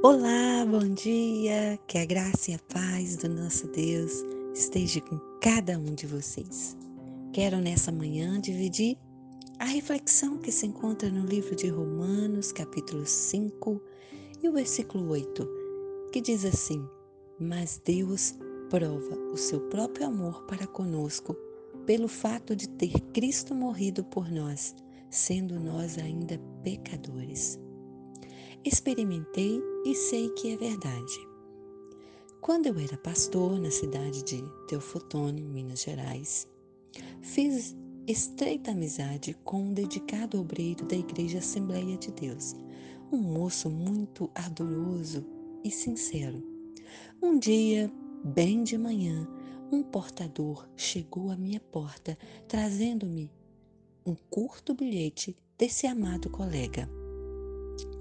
Olá, bom dia! Que a graça e a paz do nosso Deus esteja com cada um de vocês. Quero nessa manhã dividir a reflexão que se encontra no livro de Romanos, capítulo 5, e o versículo 8, que diz assim: Mas Deus prova o seu próprio amor para conosco pelo fato de ter Cristo morrido por nós, sendo nós ainda pecadores. Experimentei e sei que é verdade. Quando eu era pastor na cidade de Teofotone, Minas Gerais, fiz estreita amizade com um dedicado obreiro da Igreja Assembleia de Deus, um moço muito ardoroso e sincero. Um dia, bem de manhã, um portador chegou à minha porta trazendo-me um curto bilhete desse amado colega.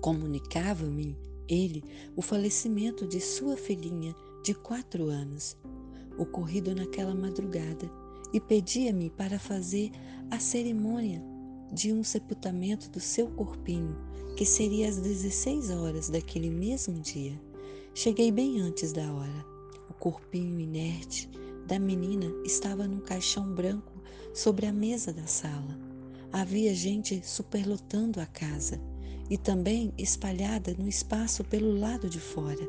Comunicava-me ele o falecimento de sua filhinha de quatro anos, ocorrido naquela madrugada, e pedia-me para fazer a cerimônia de um sepultamento do seu corpinho, que seria às 16 horas daquele mesmo dia. Cheguei bem antes da hora. O corpinho inerte da menina estava num caixão branco sobre a mesa da sala. Havia gente superlotando a casa e também espalhada no espaço pelo lado de fora.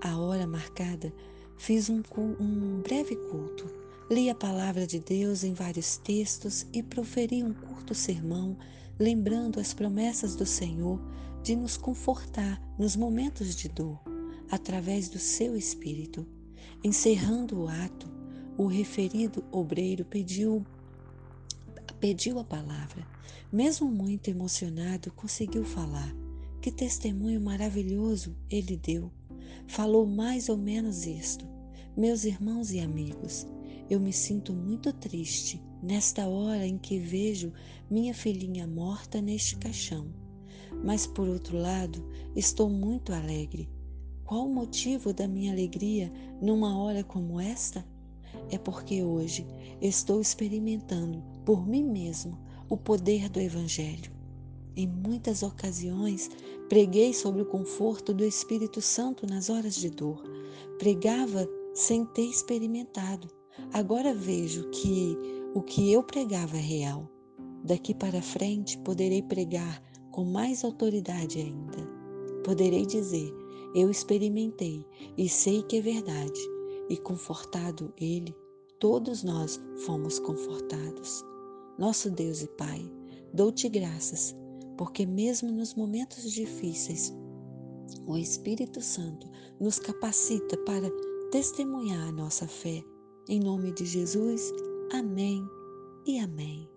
A hora marcada, fiz um, um breve culto, li a palavra de Deus em vários textos e proferi um curto sermão, lembrando as promessas do Senhor de nos confortar nos momentos de dor, através do seu Espírito. Encerrando o ato, o referido obreiro pediu pediu a palavra. Mesmo muito emocionado, conseguiu falar. Que testemunho maravilhoso ele deu. Falou mais ou menos isto. Meus irmãos e amigos, eu me sinto muito triste nesta hora em que vejo minha filhinha morta neste caixão. Mas por outro lado, estou muito alegre. Qual o motivo da minha alegria numa hora como esta? É porque hoje estou experimentando por mim mesmo o poder do Evangelho. Em muitas ocasiões, preguei sobre o conforto do Espírito Santo nas horas de dor. Pregava sem ter experimentado. Agora vejo que o que eu pregava é real. Daqui para frente poderei pregar com mais autoridade ainda. Poderei dizer: Eu experimentei e sei que é verdade e confortado Ele, todos nós fomos confortados. Nosso Deus e Pai, dou-te graças, porque mesmo nos momentos difíceis, o Espírito Santo nos capacita para testemunhar a nossa fé. Em nome de Jesus, amém e amém.